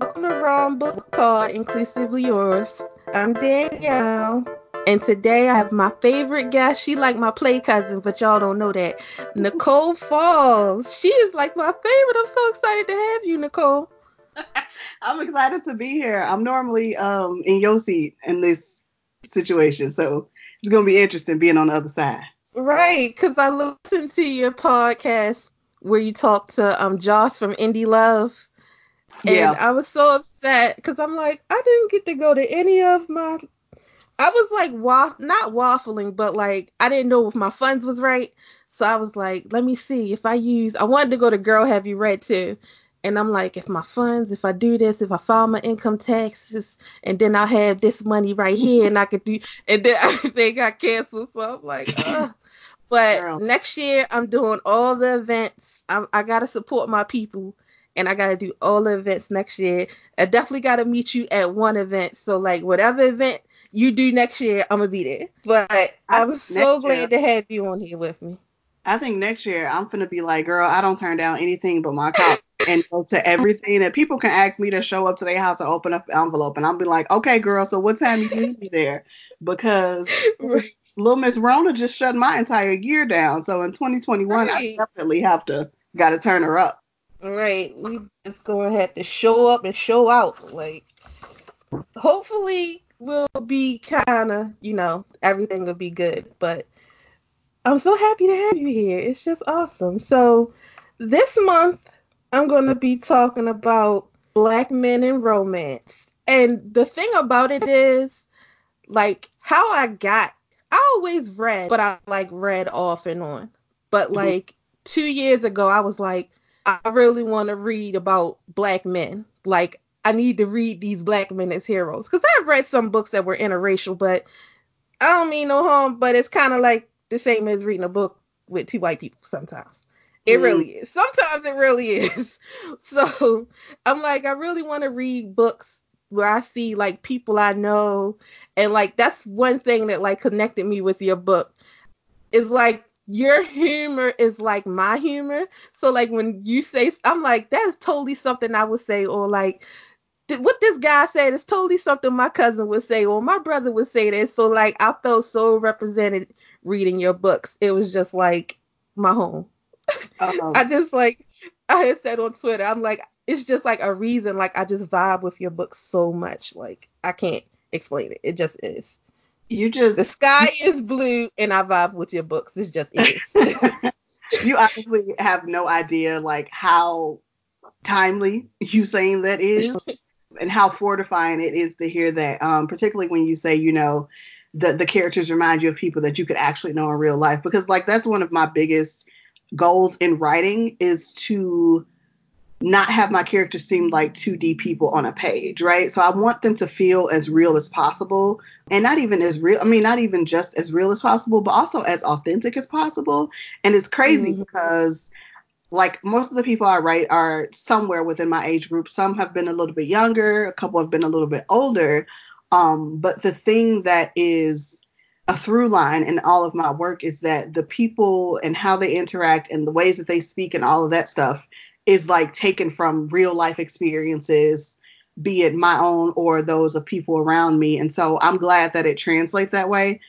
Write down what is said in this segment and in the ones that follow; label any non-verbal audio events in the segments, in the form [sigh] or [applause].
Welcome to Wrong Book Pod, inclusively yours. I'm Danielle, and today I have my favorite guest. She like my play cousin, but y'all don't know that. Nicole Falls. She is like my favorite. I'm so excited to have you, Nicole. [laughs] I'm excited to be here. I'm normally um in your seat in this situation, so it's gonna be interesting being on the other side. Right, because I listened to your podcast where you talked to um Joss from Indie Love. And Yeah. I was so upset because I'm like, I didn't get to go to any of my. I was like, waff- not waffling, but like, I didn't know if my funds was right. So I was like, let me see if I use. I wanted to go to Girl Have You Read too. And I'm like, if my funds, if I do this, if I file my income taxes, and then I'll have this money right here, and I could do, and then [laughs] I they got canceled. So I'm like, [laughs] Ugh. But Girl. next year, I'm doing all the events. I, I gotta support my people, and I gotta do all the events next year. I definitely gotta meet you at one event. So like, whatever event you do next year, I'm gonna be there. But I'm so glad year. to have you on here with me. I think next year I'm gonna be like, girl, I don't turn down anything but my college [laughs] and go to everything that people can ask me to show up to their house and open up an envelope, and I'll be like, okay, girl, so what time do you need me there? Because little Miss Rona just shut my entire year down, so in 2021 I definitely have to got to turn her up. Right. We just gonna have to show up and show out. Like, hopefully we'll be kind of, you know, everything will be good. But I'm so happy to have you here. It's just awesome. So this month I'm gonna be talking about black men and romance. And the thing about it is, like, how I got. I always read, but I like read off and on. But Mhm. like two years ago, I was like, I really want to read about black men. Like, I need to read these black men as heroes. Because I've read some books that were interracial, but I don't mean no harm, but it's kind of like the same as reading a book with two white people sometimes. It Mm. really is. Sometimes it really [laughs] is. So I'm like, I really want to read books where I see like people I know. And like, that's one thing that like connected me with your book. Is like, your humor is like my humor. So like when you say, I'm like, that's totally something I would say, or like, what this guy said is totally something my cousin would say, or my brother would say this. So like, I felt so represented reading your books. It was just like my home. Um, [laughs] I just like, I had said on Twitter, I'm like, it's just like a reason. Like I just vibe with your books so much. Like I can't explain it. It just is. You just The sky is blue, and I vibe with your books. It's just [laughs] you honestly have no idea like how timely you saying that is and how fortifying it is to hear that um particularly when you say you know the the characters remind you of people that you could actually know in real life because like that's one of my biggest goals in writing is to not have my characters seem like 2D people on a page, right? So I want them to feel as real as possible and not even as real, I mean, not even just as real as possible, but also as authentic as possible. And it's crazy Mhm. because like most of the people I write are somewhere within my age group. Some have been a little bit younger, a couple have been a little bit older. Um, but the thing that is a through line in all of my work is that the people and how they interact and the ways that they speak and all of that stuff is like taken from real life experiences, be it my own or those of people around me. And so I'm glad that it translates that way,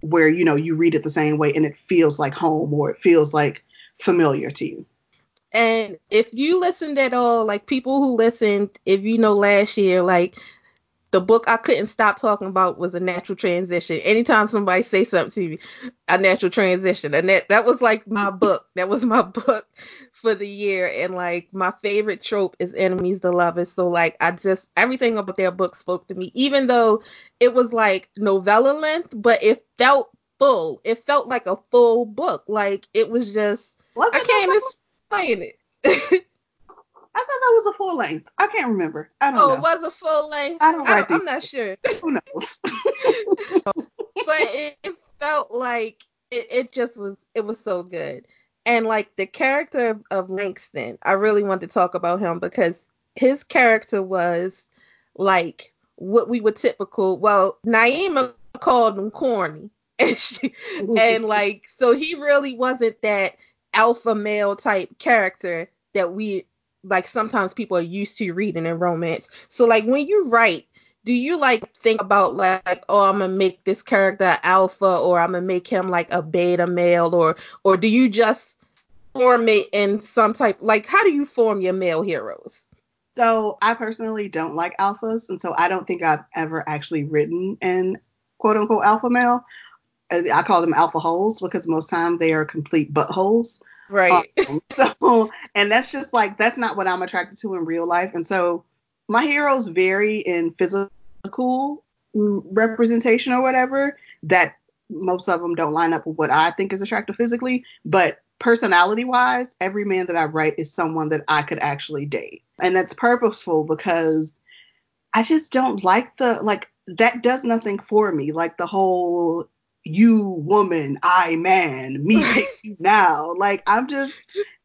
where you know you read it the same way and it feels like home or it feels like familiar to you. And if you listened at all, like people who listened, if you know last year, like the book I couldn't stop talking about was a natural transition. Anytime somebody say something to me, a natural transition, and that that was like my book. That was my [laughs] book for the year. And like my favorite trope is enemies to lovers. So like I just everything about their book spoke to me, even though it was like novella length, but it felt full. It felt like a full book. Like it was just Was I can't explain it. [laughs] I thought that was a full length. I can't remember. I don't oh, know. it was a full length. I don't I write don't, I'm not sure. [laughs] Who knows? [laughs] [laughs] but it, it felt like it, it just was it was so good and like the character of, langston i really wanted to talk about him because his character was like what we were typical well naima called him corny and she and like so he really wasn't that alpha male type character that we like sometimes people are used to reading in romance. So like when you write, do you like think about like oh I'm gonna make this character alpha or I'm gonna make him like a beta male or or do you just form it in some type like how do you form your male heroes? So I personally don't like alphas, and so I don't think I've ever actually written an quote unquote alpha male. I call them alpha holes because most times they are complete buttholes. Right. [laughs] Um, so, and that's just like that's not what I'm attracted to in real life. And so my heroes vary in physical representation or whatever. That most of them don't line up with what I think is attractive physically, but personality wise, every man that I write is someone that I could actually date. And that's purposeful because I just don't like the like that does nothing for me. Like the whole you woman, I man, me now. Like I'm just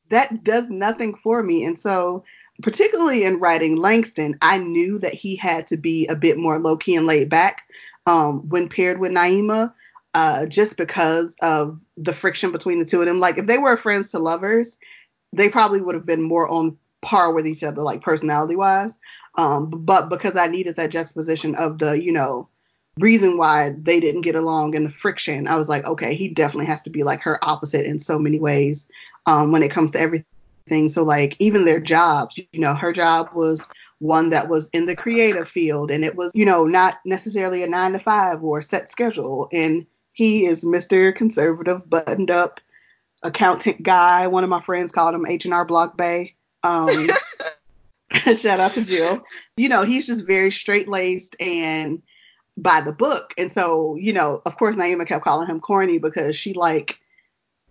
that does nothing for me. And so particularly in writing Langston, I knew that he had to be a bit more low key and laid back um, when paired with Naima, uh, just because of the friction between the two of them. Like if they were friends to lovers, they probably would have been more on par with each other, like personality wise. Um, but because I needed that juxtaposition of the, you know, reason why they didn't get along and the friction, I was like, okay, he definitely has to be like her opposite in so many ways um, when it comes to everything. So like even their jobs, you know, her job was one that was in the creative field and it was, you know, not necessarily a nine to five or a set schedule. And he is Mr. Conservative, buttoned up accountant guy. One of my friends called him H and R Block Bay. Um, [laughs] [laughs] shout out to Jill. You know, he's just very straight laced and by the book. And so, you know, of course, Naima kept calling him corny because she like,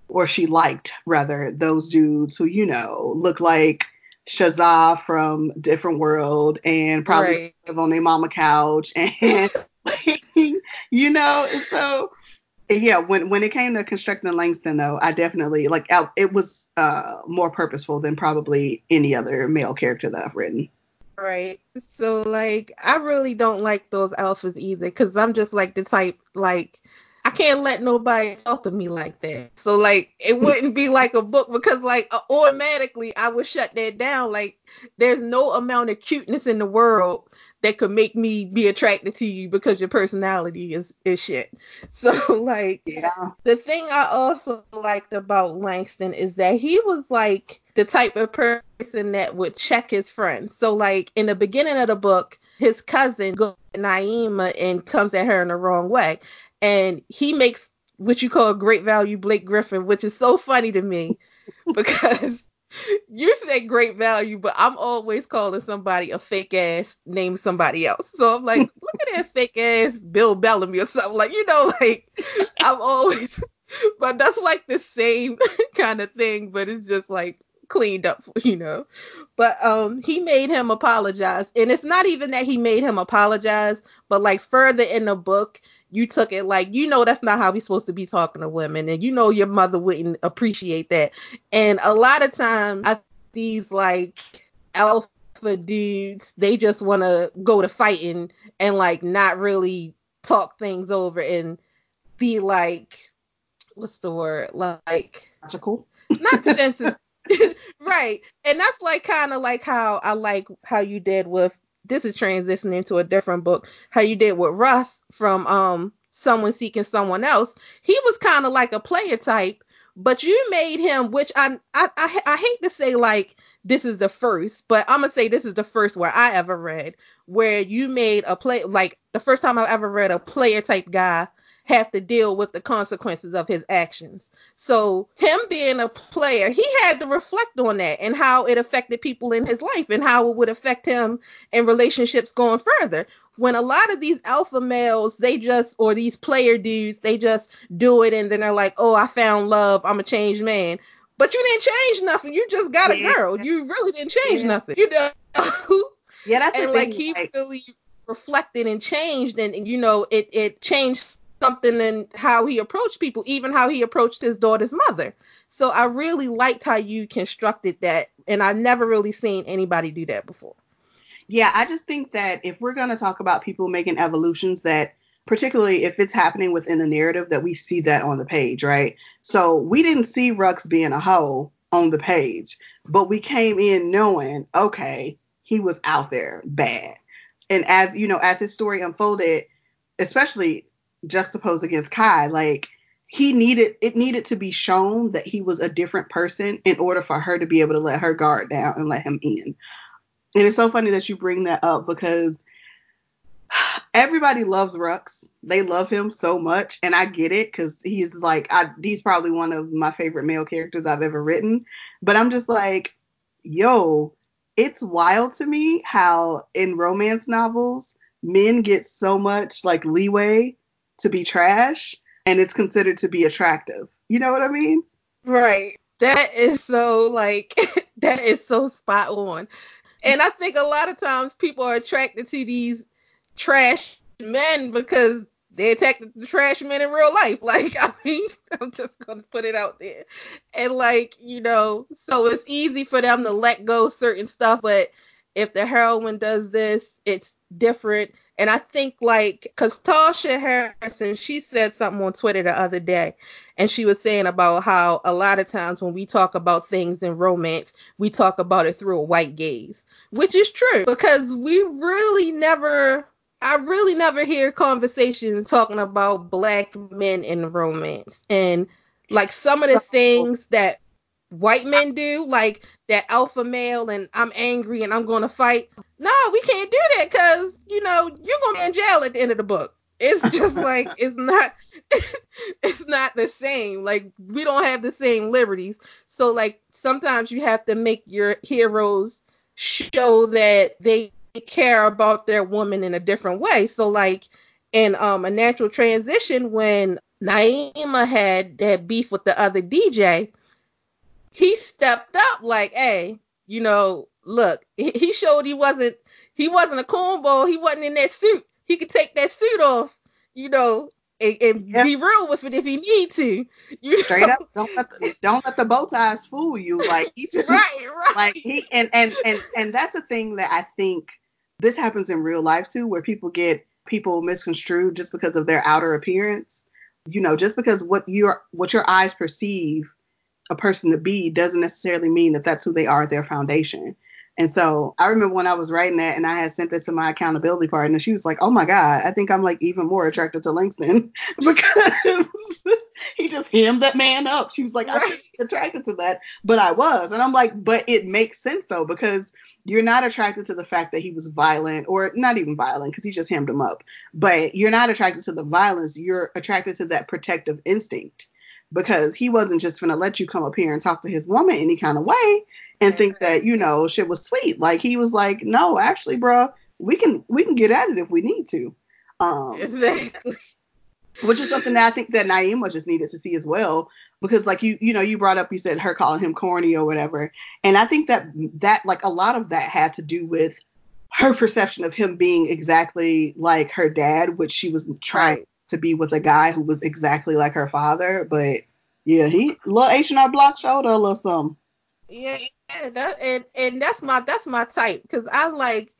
or she liked rather, those dudes who, you know, look like Shazza from Different World and probably right. live on their mama couch [laughs] and, [laughs] you know, and so yeah, when when it came to constructing Langston though, I definitely like it was uh more purposeful than probably any other male character that I've written. Right. So like I really don't like those alphas either cuz I'm just like the type like I can't let nobody talk to me like that. So like it hmm. wouldn't be like a book because like automatically I would shut that down like there's no amount of cuteness in the world that could make me be attracted to you because your personality is is shit. [laughs] So like yeah. the thing I also liked about Langston is that he was like the type of person that would check his friends. So like in the beginning of the book, his cousin goes to Naima and comes at her in the wrong way. And he makes what you call a great value Blake Griffin, which is so funny to me [laughs] because you say great value, but I'm always calling somebody a fake ass name somebody else. So I'm like, [laughs] look at that fake ass Bill Bellamy or something. Like, you know, like I'm always [laughs] but that's like the same kind of thing, but it's just like cleaned up, [laughs] you know. But um he made him apologize. And it's not even that he made him apologize, but like further in the book, you took it like you know that's not how we're supposed to be talking to women and you know your mother wouldn't appreciate that and a lot of times I, these like alpha dudes they just want to go to fighting and like not really talk things over and be like what's the word like logical not [laughs] sensitive [laughs] right and that's like kind of like how i like how you did with this is transitioning to a different book. How you did with Russ from um someone seeking someone else. He was kind of like a player type, but you made him, which I, I I I hate to say like this is the first, but I'm gonna say this is the first where I ever read where you made a play like the first time I've ever read a player type guy have to deal with the consequences of his actions. So him being a player, he had to reflect on that and how it affected people in his life and how it would affect him in relationships going further. When a lot of these alpha males, they just or these player dudes, they just do it and then they're like, "Oh, I found love. I'm a changed man." But you didn't change nothing. You just got a girl. You really didn't change yeah. nothing. You know. yeah, that's [laughs] and like he like... really reflected and changed and, and you know it it changed something in how he approached people, even how he approached his daughter's mother. So I really liked how you constructed that, and I've never really seen anybody do that before. Yeah, I just think that if we're going to talk about people making evolutions, that particularly if it's happening within a narrative, that we see that on the page, right? So we didn't see Rux being a hoe on the page. But we came in knowing, okay, he was out there bad. And as you know, as his story unfolded, especially juxtaposed against Kai, like he needed it needed to be shown that he was a different person in order for her to be able to let her guard down and let him in. And it's so funny that you bring that up because everybody loves Rux. They love him so much, and I get it because he's like I, he's probably one of my favorite male characters I've ever written. But I'm just like, yo, it's wild to me how in romance novels men get so much like leeway to be trash and it's considered to be attractive. You know what I mean? Right. That is so like [laughs] that is so spot on. And I think a lot of times people are attracted to these trash men because they attracted the trash men in real life. [laughs] Like, I mean, I'm just gonna put it out there. And like, you know, so it's easy for them to let go certain stuff, but if the heroine does this, it's different. And I think like, cause Tasha Harrison, she said something on Twitter the other day, and she was saying about how a lot of times when we talk about things in romance, we talk about it through a white gaze, which is true because we really never I really never hear conversations talking about black men in romance and like some of the things that white men do, like that alpha male and I'm angry and I'm going to fight. No, we can't do that because you know you're going to be in jail at the end of the book. It's [laughs] just like it's not [laughs] it's not the same. Like we don't have the same liberties. So like sometimes you have to make your heroes show that they care about their woman in a different way. So like in um a natural transition when Naima had that beef with the other DJ, he stepped up like, hey, you know, look, [laughs] he showed he wasn't he wasn't a cornball, he wasn't in that suit. He could take that suit off, you know, and, and yep. be real with it if he need to. You [laughs] Straight know? up, don't let the, don't let the bow ties fool you. Like he [laughs] right, right. Like he and and and and that's a thing that I think this happens in real life too, where people get people misconstrued just because of their outer appearance. You know, just because what your what your eyes perceive a person to be doesn't necessarily mean that that's who they are at their foundation. And so I remember when I was writing that and I had sent it to my accountability partner, she was like, "Oh my god, I think I'm like even more attracted to Langston [laughs] because he just hemmed that man up." She was like, right. "I'm [laughs] attracted to that," but I was, and I'm like, "But it makes sense though because you're not attracted to the fact that he was violent or not even violent because he just hemmed him up but you're not attracted to the violence you're attracted to that protective instinct because he wasn't just gonna let you come up here and talk to his woman any kind of way and think that you know shit was sweet. Like he was like no actually bro we can we can get at it if we need to. Um exactly. which is something that I think that Naima just needed to see as well because like you you know you brought up you said her calling him corny or whatever. And i think that that like a lot of that had to do with her perception of him being exactly like her dad which she was trying. To be with a guy who was exactly like her father but yeah he little h&r block shoulder a little something yeah, yeah that, and and that's my that's my type because i like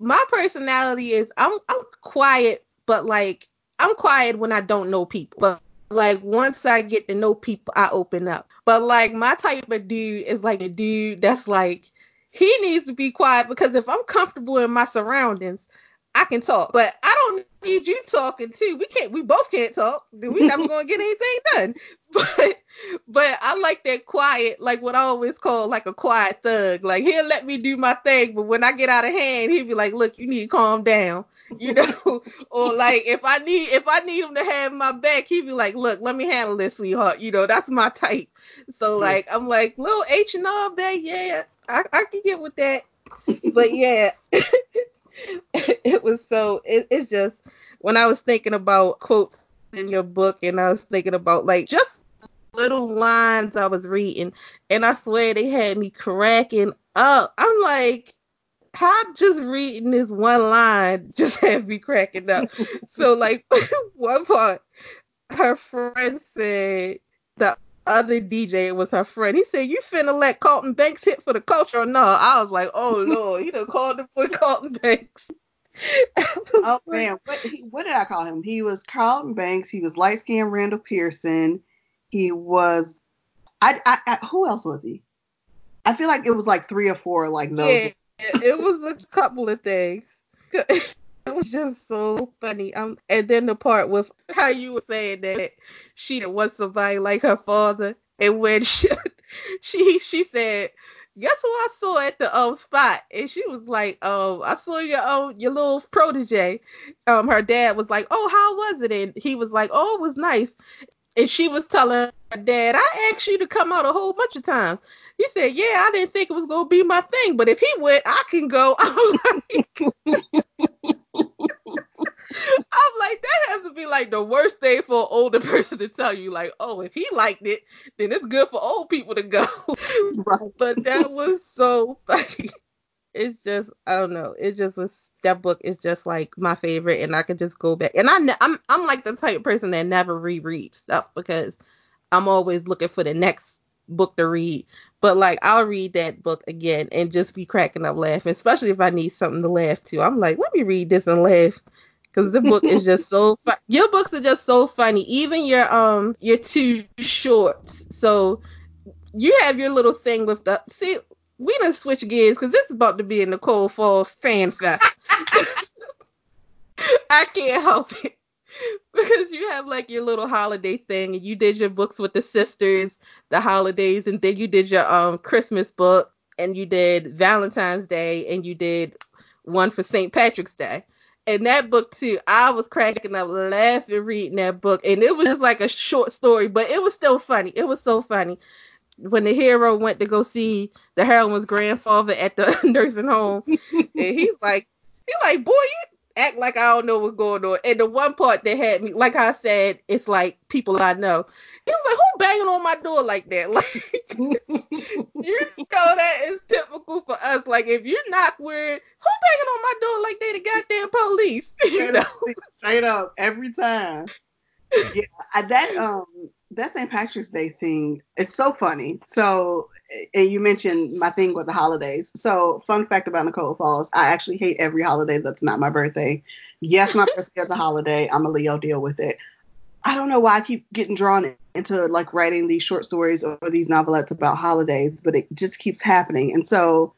my personality is i'm i'm quiet but like i'm quiet when i don't know people but like once I get to know people, I open up. But like my type of dude is like a dude that's like he needs to be quiet because if I'm comfortable in my surroundings, I can talk. But I don't need you talking too. We can't we both can't talk. We never [laughs] gonna get anything done. [laughs] But but I like that quiet, like what I always call like a quiet thug. Like he'll let me do my thing, but when I get out of hand, he'll be like, Look, you need to calm down [laughs] you know, or like if I need if I need him to have my back, he'd be like, look, let me handle this, sweetheart. You know, that's my type. So like I'm like, little H and R back, yeah, I, I can get with that. but yeah, [laughs] it was so it, it's just when I was thinking about quotes in your book and I was thinking about like just little lines I was reading and I swear they had me cracking up. I'm like, how just reading this one line [laughs] just had me cracking up. so like [laughs] one part, her friend said the other DJ was her friend. He said, "You finna let Carlton Banks hit for the culture or no?" I was like, "Oh [laughs] lord, he done called the boy Carlton Banks." [laughs] oh man, what, what did I call him? He was Carlton Banks. He was light skinned Randall Pearson. He was, I, I, I, who else was he? I feel like it was like three or four like those. Yeah, it was a couple of things. [laughs] It [laughs] was just so funny. Um, and then the part with how you were saying that she want somebody like her father, and when [laughs] she she, she said, "Guess who I saw at the um spot?" And she was like, "Um, I saw your um your little protege." Um, her dad was like, "Oh, how was it?" And he was like, "Oh, it was nice." And she was telling her dad, "I asked you to come out a whole bunch of times." He said, "Yeah, I didn't think it was gonna be my thing, but if he went, I can go." [laughs] I'm like, like, that has to be like the worst thing for an older [laughs] person to tell you, like, oh, if he liked it, then it's good for old people to go. Right. [laughs] but that was so funny. It's just, I don't know. It just was that book is just like my favorite, and I could just go back. And I, I'm, I'm like the type of person that never reread stuff because I'm always looking for the next book to read. But like I'll read that book again and just be cracking up laughing, especially if I need something to laugh to. I'm like, let me read this and laugh because the book is just so fun. Your books are just so funny. Even your um your two shorts. So you have your little thing with the see. We done switch gears because this is about to be a Nicole Falls fan fest. [laughs] I can't help it because you have like your little holiday thing and you did your books with the sisters the holidays and then you did your um christmas book and you did valentine's day and you did one for st patrick's day and that book too, I was cracking up laughing reading that book, and it was just like a short story, but it was still funny. It was so funny when the hero went to go see the heroine's grandfather at the [laughs] nursing home, and he's [laughs] like, he's like, boy, you act like I don't know what's going on. And the one part that had me, like I said, it's like people I know. He was like, who banging on my door like that? [laughs] Like, you know that is typical for us. Like, if you knock weird, who banging on my door like they the goddamn police? [laughs] You know? Straight up, every time. Yeah, that um that St. Patrick's Day thing, it's so funny. So, and you mentioned my thing with the holidays. So, fun fact about Nicole Falls, I actually hate every holiday that's not my birthday. Yes, my birthday is a holiday. I'm a Leo, deal with it. I don't know why I keep getting drawn into like writing these short stories or these novelettes about holidays, but it just keeps happening. And so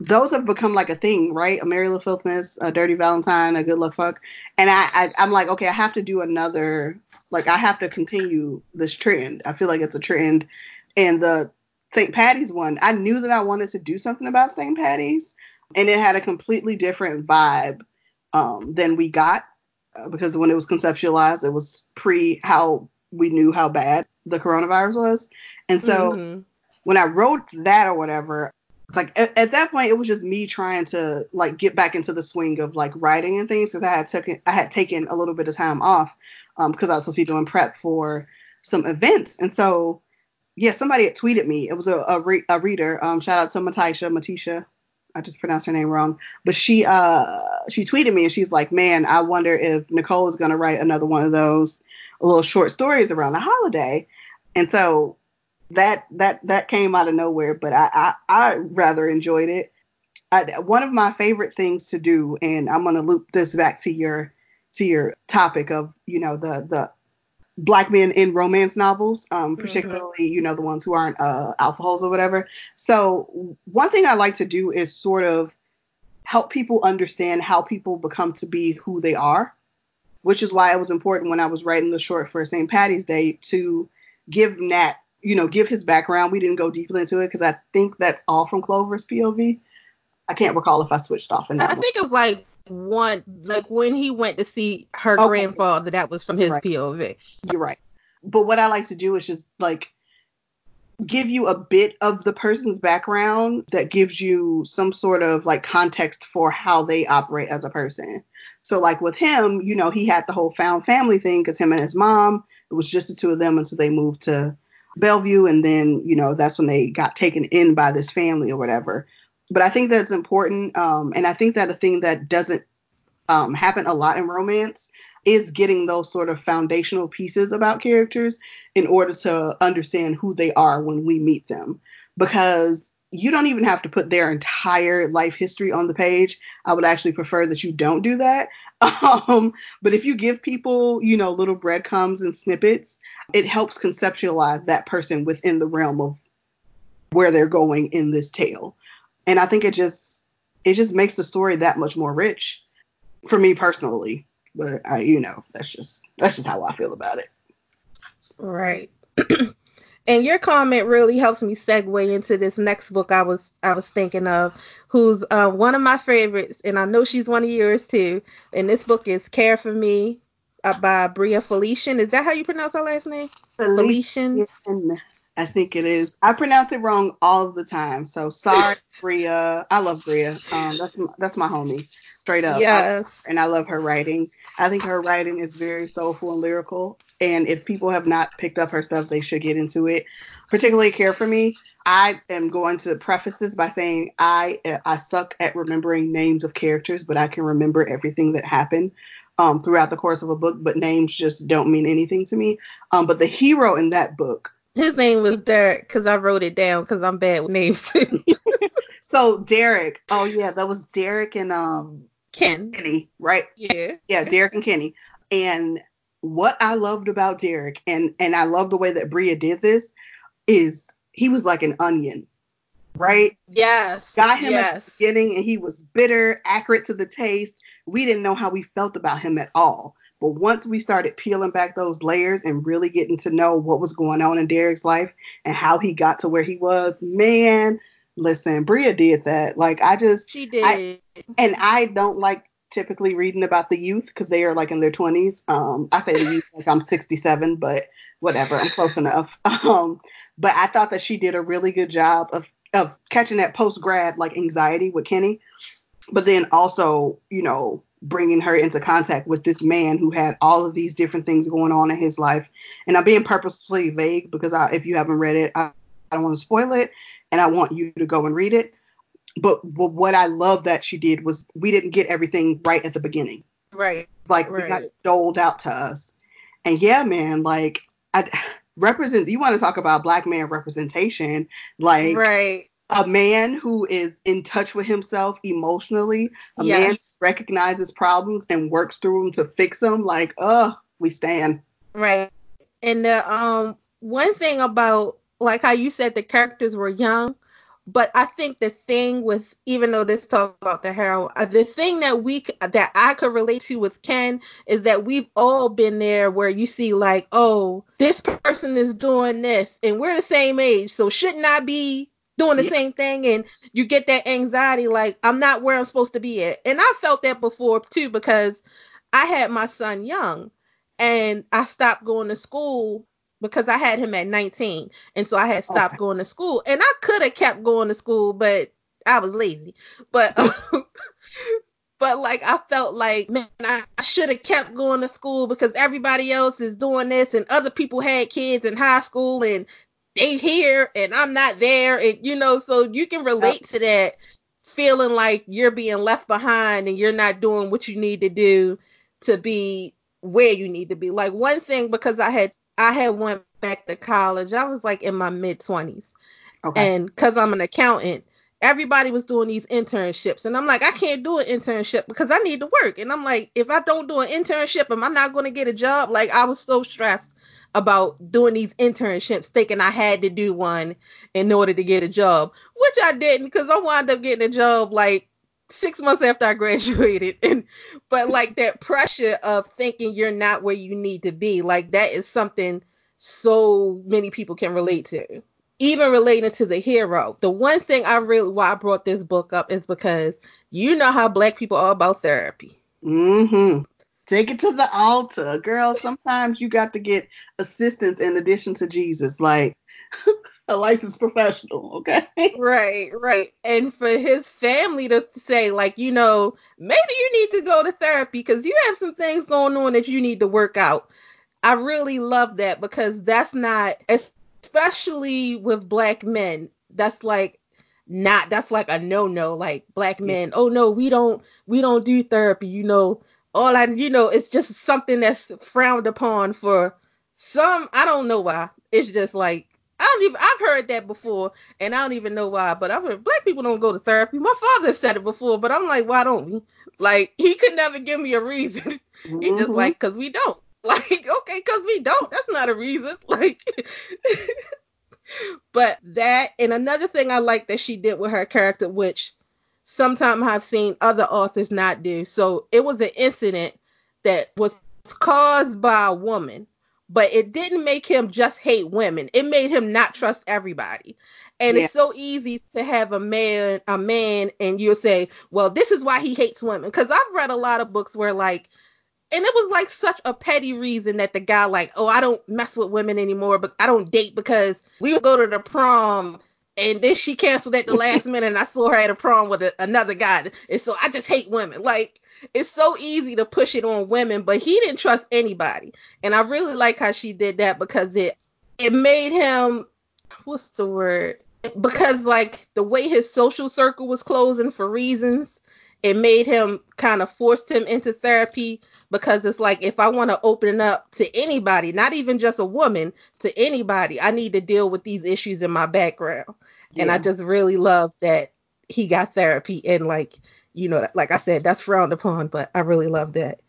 those have become like a thing, right? A Merry Little Filthmas, a Dirty Valentine, a Good Luck Fuck. And I, I I'm like, okay, I have to do another like I have to continue this trend. I feel like it's a trend. And the St. Patty's one, I knew that I wanted to do something about St. Patty's, and it had a completely different vibe um, than we got uh, because when it was conceptualized, it was pre how we knew how bad the coronavirus was. And so mm-hmm. when I wrote that or whatever, like at, at, that point it was just me trying to like get back into the swing of like writing and things because I had taken I had taken a little bit of time off um because I was supposed to be doing prep for some events. And so yeah, somebody had tweeted me. It was a a, re- a reader. Um, shout out to Matisha, Matisha. I just pronounced her name wrong, but she uh she tweeted me and she's like, man, I wonder if Nicole is gonna write another one of those little short stories around the holiday. And so that that that came out of nowhere, but I I, I rather enjoyed it. I, one of my favorite things to do, and I'm gonna loop this back to your to your topic of you know the the black men in romance novels, um, mm-hmm. particularly mm-hmm. you know the ones who aren't uh, alpha holes or whatever. So one thing I like to do is sort of help people understand how people become to be who they are, which is why it was important when I was writing the short for St. Patty's Day to give Nat, you know, give his background. We didn't go deeply into it because I think that's all from Clover's POV. I can't recall if I switched off in that. I one. think it was like one like when he went to see her okay. grandfather that was from his right. POV. You're right. But what I like to do is just like give you a bit of the person's background that gives you some sort of like context for how they operate as a person. So like with him, you know, he had the whole found family thing because him and his mom, it was just the two of them until they moved to Bellevue and then, you know, that's when they got taken in by this family or whatever but I think that's important. Um, and I think that a thing that doesn't um, happen a lot in romance is getting those sort of foundational pieces about characters in order to understand who they are when we meet them. Because you don't even have to put their entire life history on the page. I would actually prefer that you don't do that. [laughs] Um, but if you give people, you know, little breadcrumbs and snippets, it helps conceptualize that person within the realm of where they're going in this tale. And I think it just it just makes the story that much more rich for me personally. But I, you know, that's just that's just how I feel about it. Right. [clears throat] and your comment really helps me segue into this next book I was I was thinking of, who's uh, one of my favorites, and I know she's one of yours too. And this book is Care for Me uh, by Bria Felicien. Is that how you pronounce her last name? Felicien. I think it is. I pronounce it wrong all the time, so sorry, [laughs] Bria. I love Bria. Um, that's my, that's my homie, straight up. Yes. I, and I love her writing. I think her writing is very soulful and lyrical. And if people have not picked up her stuff, they should get into it. Particularly Care for Me. I am going to preface this by saying I I suck at remembering names of characters, but I can remember everything that happened um, throughout the course of a book. But names just don't mean anything to me. Um, but the hero in that book. His name was Derek because I wrote it down because I'm bad with names too. [laughs] so Derek. Oh yeah, that was Derek and um Ken. Kenny, right? Yeah. Yeah, Derek and Kenny. And what I loved about Derek, and and I love the way that Bria did this, is he was like an onion, right? Yes. Got him yes. at the beginning, and he was bitter, accurate to the taste. We didn't know how we felt about him at all. But once we started peeling back those layers and really getting to know what was going on in Derek's life and how he got to where he was, man, listen, Bria did that. Like I just she did. I, and I don't like typically reading about the youth because they are like in their 20s. Um, I say the youth like I'm 67, but whatever, I'm close enough. [laughs] Um, but I thought that she did a really good job of of catching that post grad like anxiety with Kenny, but then also you know bringing her into contact with this man who had all of these different things going on in his life. And I'm being purposefully vague because I, if you haven't read it, I, I don't want to spoil it, and I want you to go and read it but, but what I love that she did was we didn't get everything right at the beginning. Right. Like right. we got doled out to us. And yeah, man, like I [sighs] represent you want to talk about black man representation, like right. A man who is in touch with himself emotionally, a yes. man who recognizes problems and works through them to fix them, like, uh, we stand. Right. And the um one thing about like how you said the characters were young, but I think the thing with even though this talk about the heroine, uh, the thing that we that I could relate to with Ken is that we've all been there where you see like, oh, this person is doing this, and we're the same age, so shouldn't I be doing the yeah. same thing? And you get that anxiety like I'm not where I'm supposed to be at, and I felt that before too because I had my son young, and I stopped going to school because I had him at 19, and so I had stopped okay. going to school. And I could have kept going to school, but I was lazy. But [laughs] [laughs] but like I felt like man, I, I should have kept going to school because everybody else is doing this, and other people had kids in high school, and they here, and I'm not there, and you know, so you can relate to that feeling like you're being left behind and you're not doing what you need to do to be where you need to be. Like one thing because I had I had went back to college. I was like in my mid 20s. Okay. And cuz I'm an accountant, everybody was doing these internships and I'm like I can't do an internship because I need to work. And I'm like if I don't do an internship am I not going to get a job? Like I was so stressed about doing these internships thinking I had to do one in order to get a job, which I didn't because I wound up getting a job like six months after I [laughs] graduated. And but like that pressure of thinking you're not where you need to be, like that is something so many people can relate to. Even relating to the hero. The one thing I really why I brought this book up is because you know how black people are about therapy. Mm-hmm. Take it to the altar. Girl, sometimes you got to get assistance in addition to Jesus. Like [laughs] a licensed professional, okay? [laughs] Right, right. And for his family to say, like, you know, maybe you need to go to therapy because you have some things going on that you need to work out. I really love that because that's not, especially with black men, that's like not that's like a no no like black men oh no we don't we don't do therapy you know all i you know it's just something that's frowned upon for some i don't know why it's just like I don't even I've heard that before and I don't even know why, but I've heard black people don't go to therapy. My father said it before, but I'm like, why don't we? Like he could never give me a reason. Mm-hmm. [laughs] he just like cuz we don't. [laughs] Like, okay, cuz we don't. That's not a reason. [laughs] Like but that and another thing I like that she did with her character, which sometimes I've seen other authors not do. So it was an incident that was caused by a woman, but it didn't make him just hate women. It made him not trust everybody. And yeah. it's so easy to have a man, a man, and you'll say, well, this is why he hates women. Because I've read a lot of books where like and it was like such a petty reason that the guy like, oh, I don't mess with women anymore, but I don't date because we would go to the prom and then she canceled at the last [laughs] minute and I saw her at a prom with a, another guy. And so I just hate women. Like it's so easy to push it on women, but he didn't trust anybody. And I really like how she did that because it it made him what's the word? Because like the way his social circle was closing for reasons, it made him kind of forced him into therapy because it's like if I want to open up to anybody, not even just a woman, to anybody, I need to deal with these issues in my background. Yeah. And I just really love that he got therapy and like, you know, like I said, that's frowned upon, but I really love that.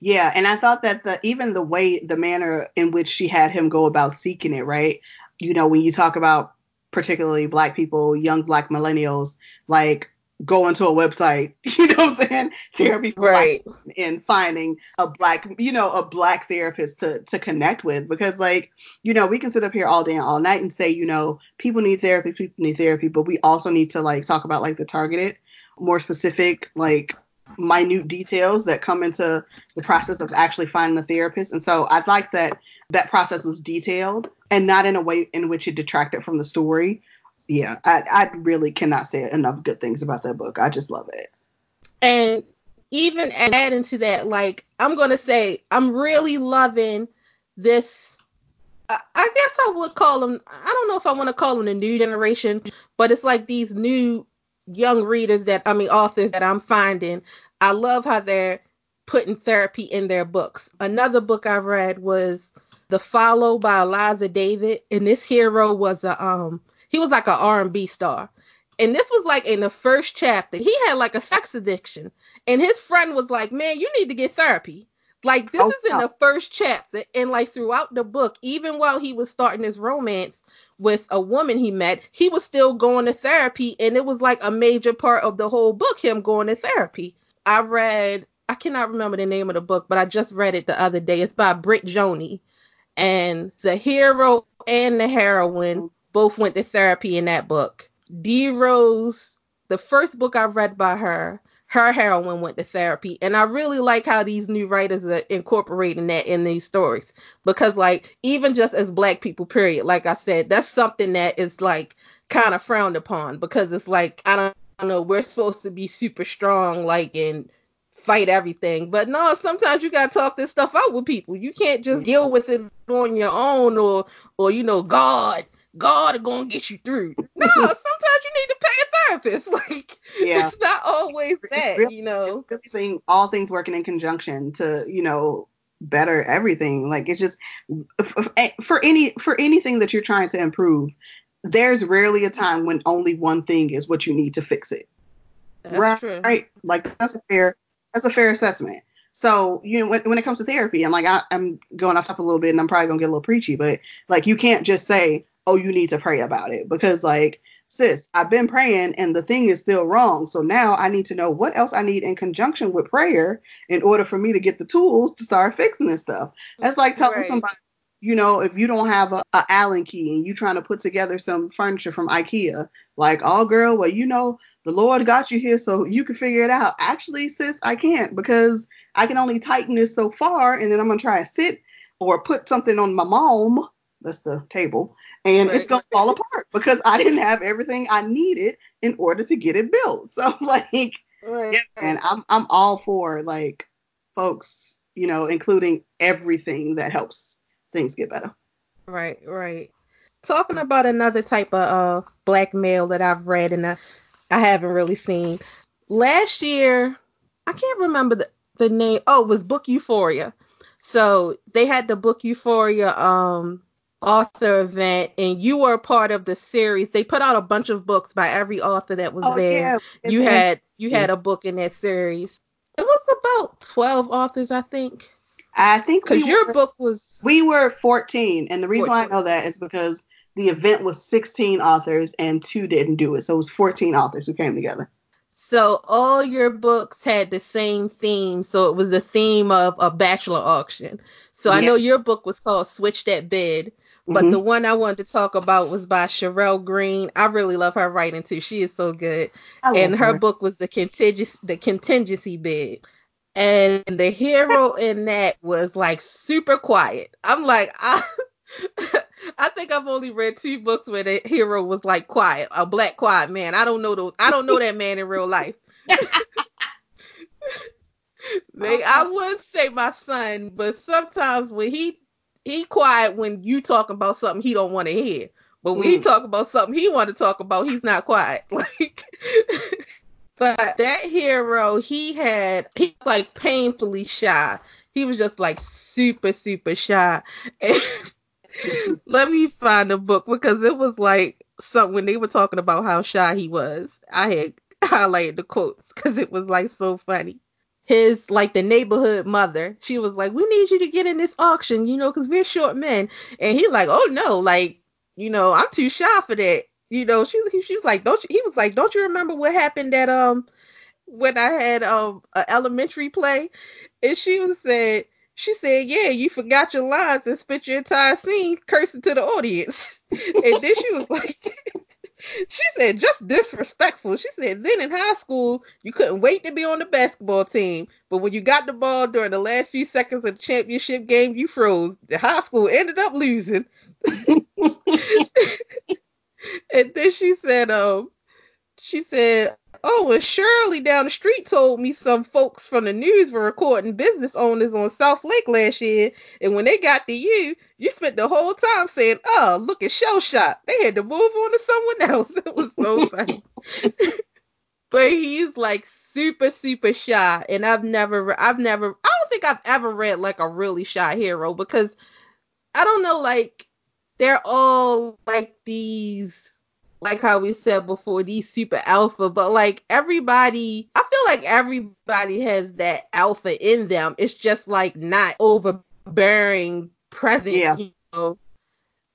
Yeah, and I thought that the even the way the manner in which she had him go about seeking it, right? You know, when you talk about particularly black people, young black millennials, like going to a website, [laughs] you know what I'm saying? Therapy right. and finding a black, you know, a black therapist to to connect with because like, you know, we can sit up here all day and all night and say, you know, people need therapy, people need therapy, but we also need to like talk about like the targeted, more specific like minute details that come into the process of actually finding a therapist. And so I'd like that that process was detailed and not in a way in which it detracted from the story, yeah, I, I really cannot say enough good things about that book. I just love it. And even adding to that, like I'm gonna say, I'm really loving this. I, guess I would call them. I don't know if I want to call them the new generation, but it's like these new young readers that I mean authors that I'm finding. I love how they're putting therapy in their books. Another book I read was The Follow by Eliza David, and this hero was a um he was like an R&B star. And this was like in the first chapter. He had like a sex addiction. And his friend was like, Man, you need to get therapy. Like this oh, is in the first chapter. And like throughout the book, even while he was starting his romance with a woman he met, he was still going to therapy. And it was like a major part of the whole book, him going to therapy. I read I cannot remember the name of the book, but I just read it the other day. It's by Britt Joni. And the hero and the heroine both went to therapy in that book. D Rose, the first book I read by her, her heroine went to therapy. And I really like how these new writers are incorporating that in these stories. Because like even just as black people, period, like I said, that's something that is like kind of frowned upon because it's like I don't, I don't know, we're supposed to be super strong, like and fight everything. But no, sometimes you gotta talk this stuff out with people. You can't just mm. deal with it on your own or or you know, God God is gonna get you through. [laughs] No, sometimes you need to pay a therapist. [laughs] Like yeah. it's not always that, really, you know. Thing, all things working in conjunction to, you know, better everything. Like it's just for any for anything that you're trying to improve, there's rarely a time when only one thing is what you need to fix it. That's right, true. right. Like that's a fair that's a fair assessment. So you know when, when it comes to therapy, and like I, am going off top a little bit, and I'm probably gonna get a little preachy, but like you can't just say, oh, you need to pray about it because like sis, I've been praying and the thing is still wrong. So now I need to know what else I need in conjunction with prayer in order for me to get the tools to start fixing this stuff. That's like telling right. somebody, you know, if you don't have a, a Allen key and you trying to put together some furniture from IKEA, like, oh girl, well, you know, the Lord got you here so you can figure it out. Actually, sis, I can't because I can only tighten this so far and then I'm gonna try to sit or put something on my mom that's the table and right. it's gonna fall apart because I didn't have everything I needed in order to get it built. [laughs] So like, right. yeah, and I'm I'm all for like folks, you know, including everything that helps things get better. Right, right. Talking about another type of uh, black male that I've read and I, I haven't really seen. Last year, I can't remember the, the name. Oh, it was Book Euphoria. So they had the Book Euphoria um author event and you were a part of the series. They put out a bunch of books by every author that was oh, there. Yeah. You had you had a book in that series. It was about 12 authors, I think. I think because we your book was we were 14, and the reason 14. I know that is because the event was 16 authors and two didn't do it. So it was 14 authors who came together. So all your books had the same theme. So it was the theme of a bachelor auction. So I know your book was called Switch That Bid, but mm-hmm. the one I wanted to talk about was by Sherelle Green. I really love her writing too. She is so good. And her, her book was the contingency the contingency bid. And the hero [laughs] in that was like super quiet. I'm like, [laughs] I I think I've only read two books where the hero was like quiet, a black quiet man. I don't know those. I don't know that man in real life. [laughs] They, I would say my son, but sometimes when he he quiet when you talking about something he don't want to hear. But when mm. he talk about something he want to talk about, he's not quiet. [laughs] Like but that hero, he had he's like painfully shy. He was just like super, super shy. And [laughs] let me find a book because it was like something when they were talking about how shy he was. I had [laughs] highlighted the quotes because it was like so funny his like the neighborhood mother. She was like we need you to get in this auction you know because we're short men. And he like oh no like you know i'm too shy for that. You know she, she was like don't you he was like don't you remember what happened at um when i had um an elementary play? And she was said she said yeah you forgot your lines and spent your entire scene cursing to the audience. [laughs] And then she was like [laughs] she said just disrespectful. She said then in high school you couldn't wait to be on the basketball team, but when you got the ball during the last few seconds of the championship game, you froze. The high school ended up losing. [laughs] [laughs] and then she said, um, she said, Oh, and Shirley down the street told me some folks from the news were recording business owners on South Lake last year, and when they got to you, you spent the whole time saying, "Oh, look at show shot." They had to move on to someone else. [laughs] It was so funny. [laughs] but he's like super super shy, and I've never, I've never, I don't think I've ever read like a really shy hero because I don't know, like they're all like these like how we said before, these super alpha, but like everybody, I feel like everybody has that alpha in them. It's just like not overbearing present, yeah. you know,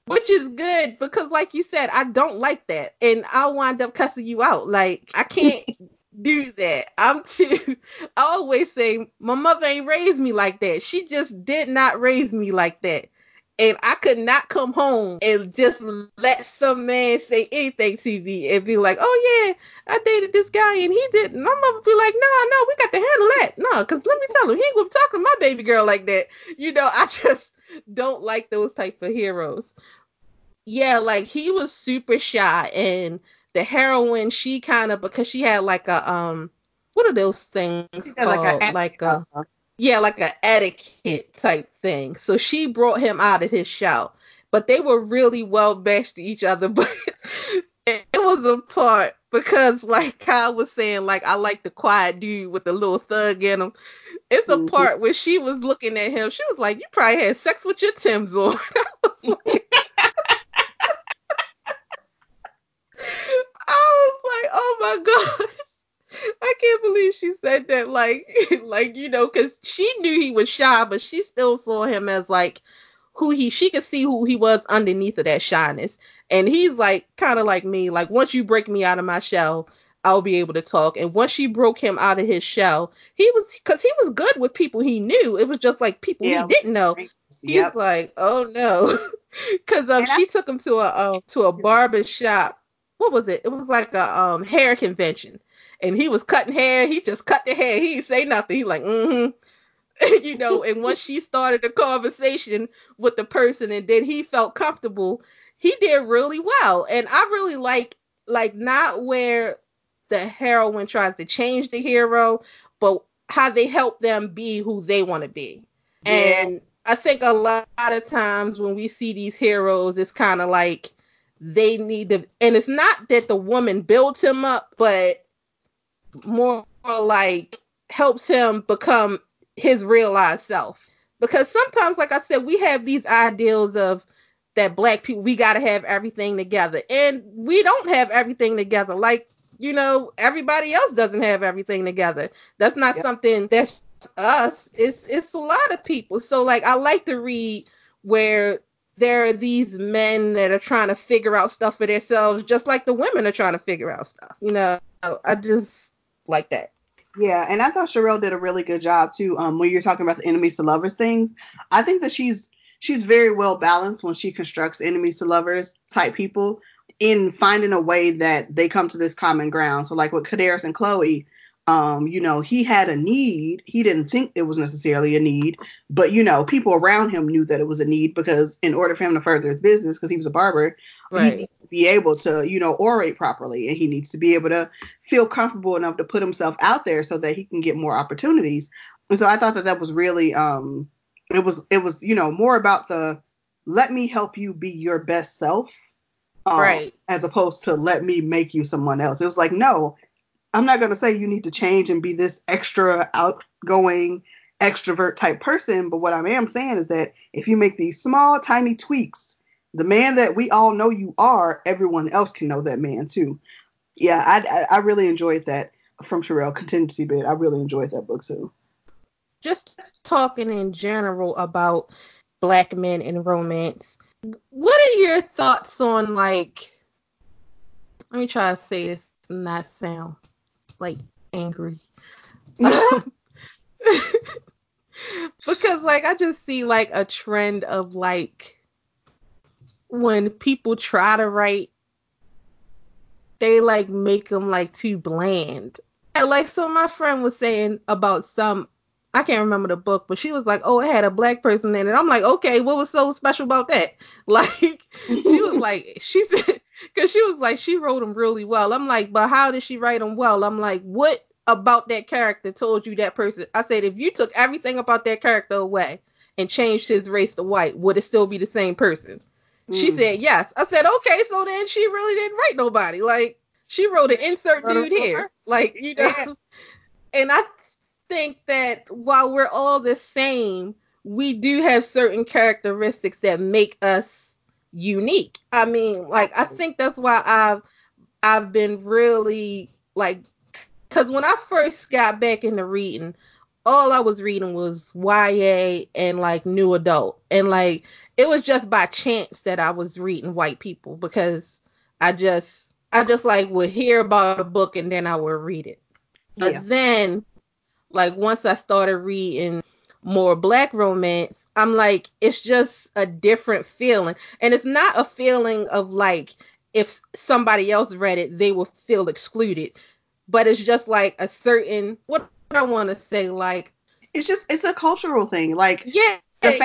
which is good because, like you said, I don't like that, and I'll wind up cussing you out. Like I can't. [laughs] do that. I'm too. [laughs] I always say my mother ain't raised me like that. She just did not raise me like that and I could not come home and just let some man say anything to me and be like, oh yeah, I dated this guy and he didn't. My mother be like, no, no, we got to handle that. No, because let me tell him, he ain't gonna talking to my baby girl like that. You know, I [laughs] just don't like those type of heroes. Yeah, like he was super shy and the heroine, she kind of because she had like a um, what are those things called? Like a, like a yeah, like an etiquette type thing. So she brought him out of his shell. But they were really well matched to each other. [laughs] But it was a part because like Kyle was saying, like I like the quiet dude with the little thug in him. It's a mm-hmm. part where she was looking at him. She was like, "You probably had sex with your Tim's on." [laughs] I was like, [laughs] I was like, "Oh my god." I can't believe she said that. Like, [laughs] like you know, because she knew he was shy, but she still saw him as like who he. She could see who he was underneath of that shyness, and he's like kind of like me. Like once you break me out of my shell, I'll be able to talk. And once she broke him out of his shell, he was because he was good with people he knew. It was just like people yeah. he didn't know. He's yep. like, oh no, [laughs] because um, she took him to a um, to a barber shop. What was it? It was like a um hair convention and he was cutting hair. He just cut the hair. He didn't say nothing. He like, mm-hmm. [laughs] you know, and once she started a conversation with the person and then he felt comfortable, he did really well. And I really like like not where the heroine tries to change the hero, but how they help them be who they want to be. Yeah. And I think a lot of times when we see these heroes, it's kind of like they need to, and it's not that the woman builds him up, but more like helps him become his realized self. Because sometimes, like I said, we have these ideals of that black people, we got to have everything together. And we don't have everything together. Like, you know, everybody else doesn't have everything together. That's not yep. something that's us. It's it's a lot of people. So like I like to read where there are these men that are trying to figure out stuff for themselves, just like the women are trying to figure out stuff. You know, I just like that. Yeah, and I thought Sherelle did a really good job too. Um, when you're talking about the enemies to lovers things, I think that she's she's very well balanced when she constructs enemies to lovers type people in finding a way that they come to this common ground. So like with Kaderis and Chloe, um, you know, he had a need. He didn't think it was necessarily a need, but you know, people around him knew that it was a need because in order for him to further his business, because he was a barber, right. he needs to be able to, you know, orate properly, and he needs to be able to feel comfortable enough to put himself out there so that he can get more opportunities. And so I thought that that was really, um, it was, it was, you know, more about the let me help you be your best self, um, right, as opposed to let me make you someone else. It was like, no, I'm not going to say you need to change and be this extra outgoing extrovert type person, but what I am saying is that if you make these small, tiny tweaks, the man that we all know you are, everyone else can know that man too. Yeah, I, I, really enjoyed that from Sherelle Contingency Bid. I really enjoyed that book too. Just talking in general about black men in romance, what are your thoughts on like? Let me try to say this and not sound like angry. [laughs] [laughs] because like I just see like a trend of like when people try to write they like make them like too bland. And like so my friend was saying about some I can't remember the book, but she was like, "Oh, it had a black person in it." I'm like, "Okay, what was so special about that?" [laughs] Like, she was [laughs] like, she said, [laughs] because she was like, she wrote them really well. I'm like, but how did she write them well? I'm like, what about that character told you that person? I said, if you took everything about that character away and changed his race to white, would it still be the same person? Mm. She said yes. I said, okay, so then she really didn't write nobody. Like, she wrote an insert dude here. Like, you [laughs] know. And I think that while we're all the same, we do have certain characteristics that make us unique. I mean, like I think that's why I've I've been really like cuz when I first got back into reading, all I was reading was YA and like new adult. And like it was just by chance that I was reading white people because I just I just like would hear about a book and then I would read it. Yeah. But then like once I started reading more black romance, I'm like, it's just a different feeling. And it's not a feeling of like if somebody else read it, they will feel excluded. But it's just like a certain what I want to say, like it's just it's a cultural thing. Like yeah,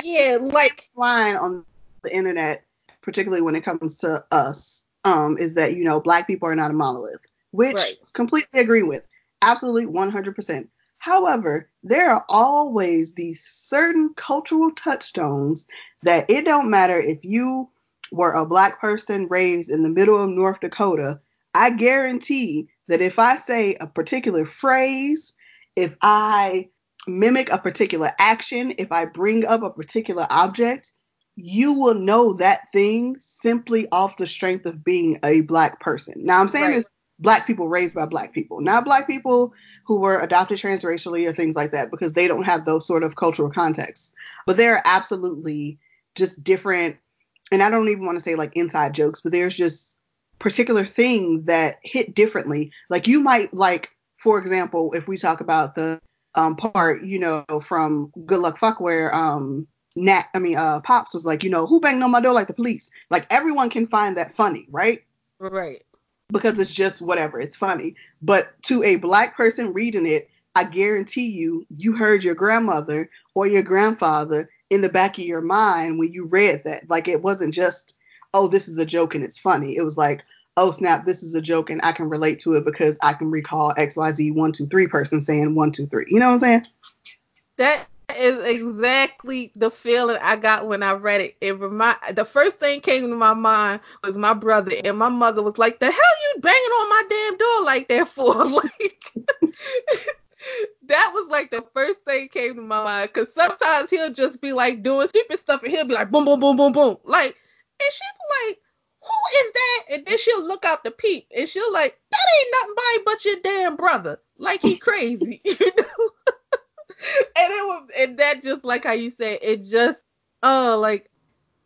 yeah, like line on the internet, particularly when it comes to us, um, is that you know black people are not a monolith, which right. completely agree with, absolutely 100%. However, there are always these certain cultural touchstones that it don't matter if you were a black person raised in the middle of North Dakota. I guarantee that if I say a particular phrase, if I mimic a particular action, if I bring up a particular object, you will know that thing simply off the strength of being a black person. Now I'm saying right. this black people raised by black people, not black people who were adopted transracially or things like that, because they don't have those sort of cultural contexts. But there are absolutely just different, and I don't even want to say like inside jokes, but there's just particular things that hit differently. Like you might like, for example, if we talk about the um, part, you know, from Good Luck Fuck, where um, Nat, I mean, uh, Pops was like, you know, who banged on my door like the police? Like everyone can find that funny, right? Right because it's just whatever, it's funny. But to a black person reading it, I guarantee you, you heard your grandmother or your grandfather in the back of your mind when you read that. Like it wasn't just, oh, this is a joke and it's funny. It was like, oh snap, this is a joke and I can relate to it because I can recall XYZ one two three person saying one two three. You know what I'm saying? That is exactly the feeling I got when I read it. It remind the first thing came to my mind was my brother and my mother was like, "The hell you banging on my damn door like that for?" [laughs] like [laughs] that was like the first thing came to my mind because sometimes he'll just be like doing stupid stuff and he'll be like boom boom boom boom boom like and be like who is that and then she'll look out the peep and she'll like that ain't nothing but your damn brother like he crazy [laughs] you know and it was and that just like how you said it just oh like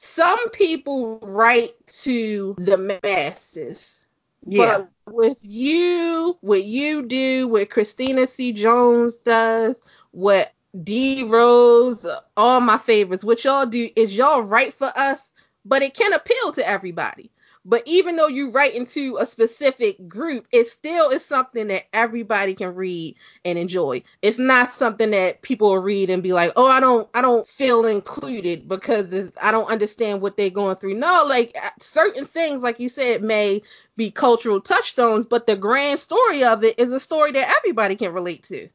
some people write to the masses. Yeah. But with you, what you do, what Christina C. Jones does, what D Rose, all my favorites, what y'all do is y'all write for us, but it can appeal to everybody. But even though you write into a specific group, it still is something that everybody can read and enjoy. It's not something that people will read and be like, "Oh, I don't, I don't feel included because I don't understand what they're going through." No, like uh, certain things, like you said, may be cultural touchstones, but the grand story of it is a story that everybody can relate to.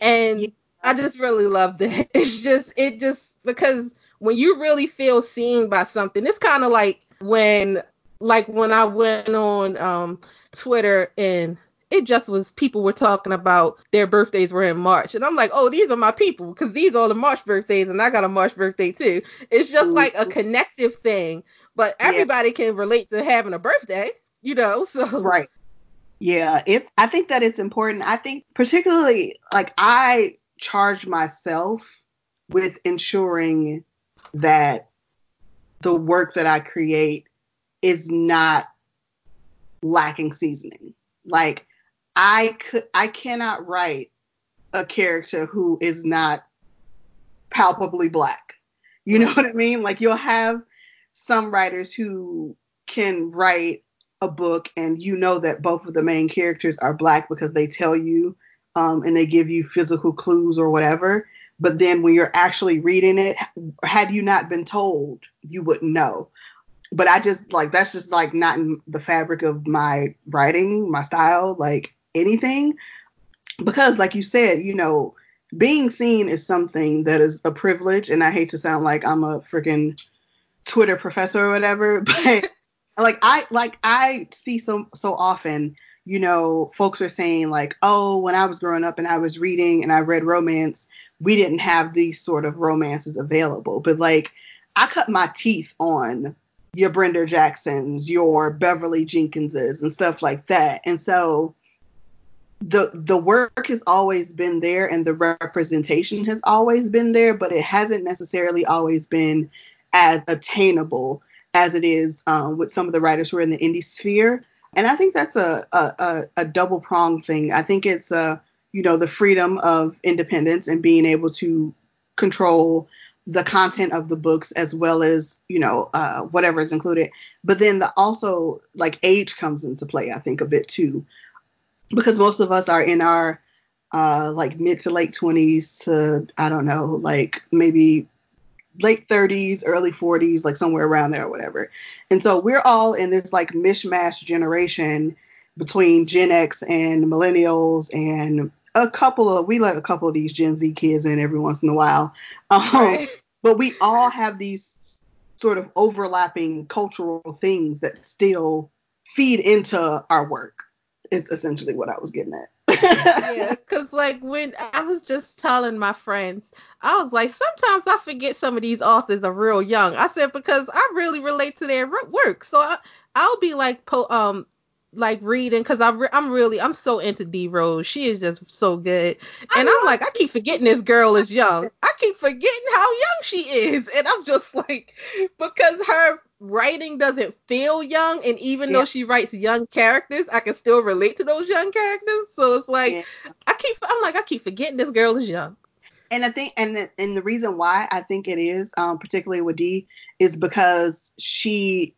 And yeah. I just really love that. [laughs] It's just, it just because when you really feel seen by something, it's kind of like when like when I went on um, Twitter and it just was people were talking about their birthdays were in March. And I'm like, oh, these are my people because these are all the March birthdays and I got a March birthday too. It's just like a connective thing, but everybody yeah. can relate to having a birthday, you know? [laughs] So Right. Yeah, it's I think that it's important. I think particularly like I charge myself with ensuring that the work that I create is not lacking seasoning. Like I could I cannot write a character who is not palpably black. You know what I mean? Like you'll have some writers who can write a book and you know that both of the main characters are black because they tell you um, and they give you physical clues or whatever. But then when you're actually reading it, had you not been told, you wouldn't know but I just like that's just like not in the fabric of my writing, my style, like anything. Because like you said, you know, being seen is something that is a privilege, and I hate to sound like I'm a freaking Twitter professor or whatever, [laughs] but like I like I see so so often, you know, folks are saying like, oh, when I was growing up and I was reading and I read romance, we didn't have these sort of romances available. But like I cut my teeth on your Brenda Jacksons, your Beverly Jenkinses, and stuff like that. And so the the work has always been there and the representation has always been there, but it hasn't necessarily always been as attainable as it is um, with some of the writers who are in the indie sphere. And I think that's a a, a, a double pronged thing. I think it's uh you know the freedom of independence and being able to control the content of the books as well as you know uh, whatever is included. But then the also like age comes into play i think a bit too. Because most of us are in our uh, like mid to late 20s to i don't know like maybe late 30s early 40s like somewhere around there or whatever. And so we're all in this like mishmash generation between gen x and millennials and a couple of we let a couple of these Gen Z kids in every once in a while. Um, right. [laughs] But we all have these sort of overlapping cultural things that still feed into our work. Is essentially what I was getting at. yeah, [laughs] because like when I was just telling my friends, I was like, sometimes I forget some of these authors are real young. I said because I really relate to their work, so I, I'll be like, po- um, like reading because I'm re- I'm really I'm so into D Rose. She is just so good, and I'm like I keep forgetting this girl is young. I keep forgetting how young she is, [laughs] and I'm just like because her writing doesn't feel young, and even yeah. though she writes young characters, I can still relate to those young characters. So it's like yeah. I keep I'm like I keep forgetting this girl is young. And I think, and the, and the reason why I think it is, um, particularly with D, is because she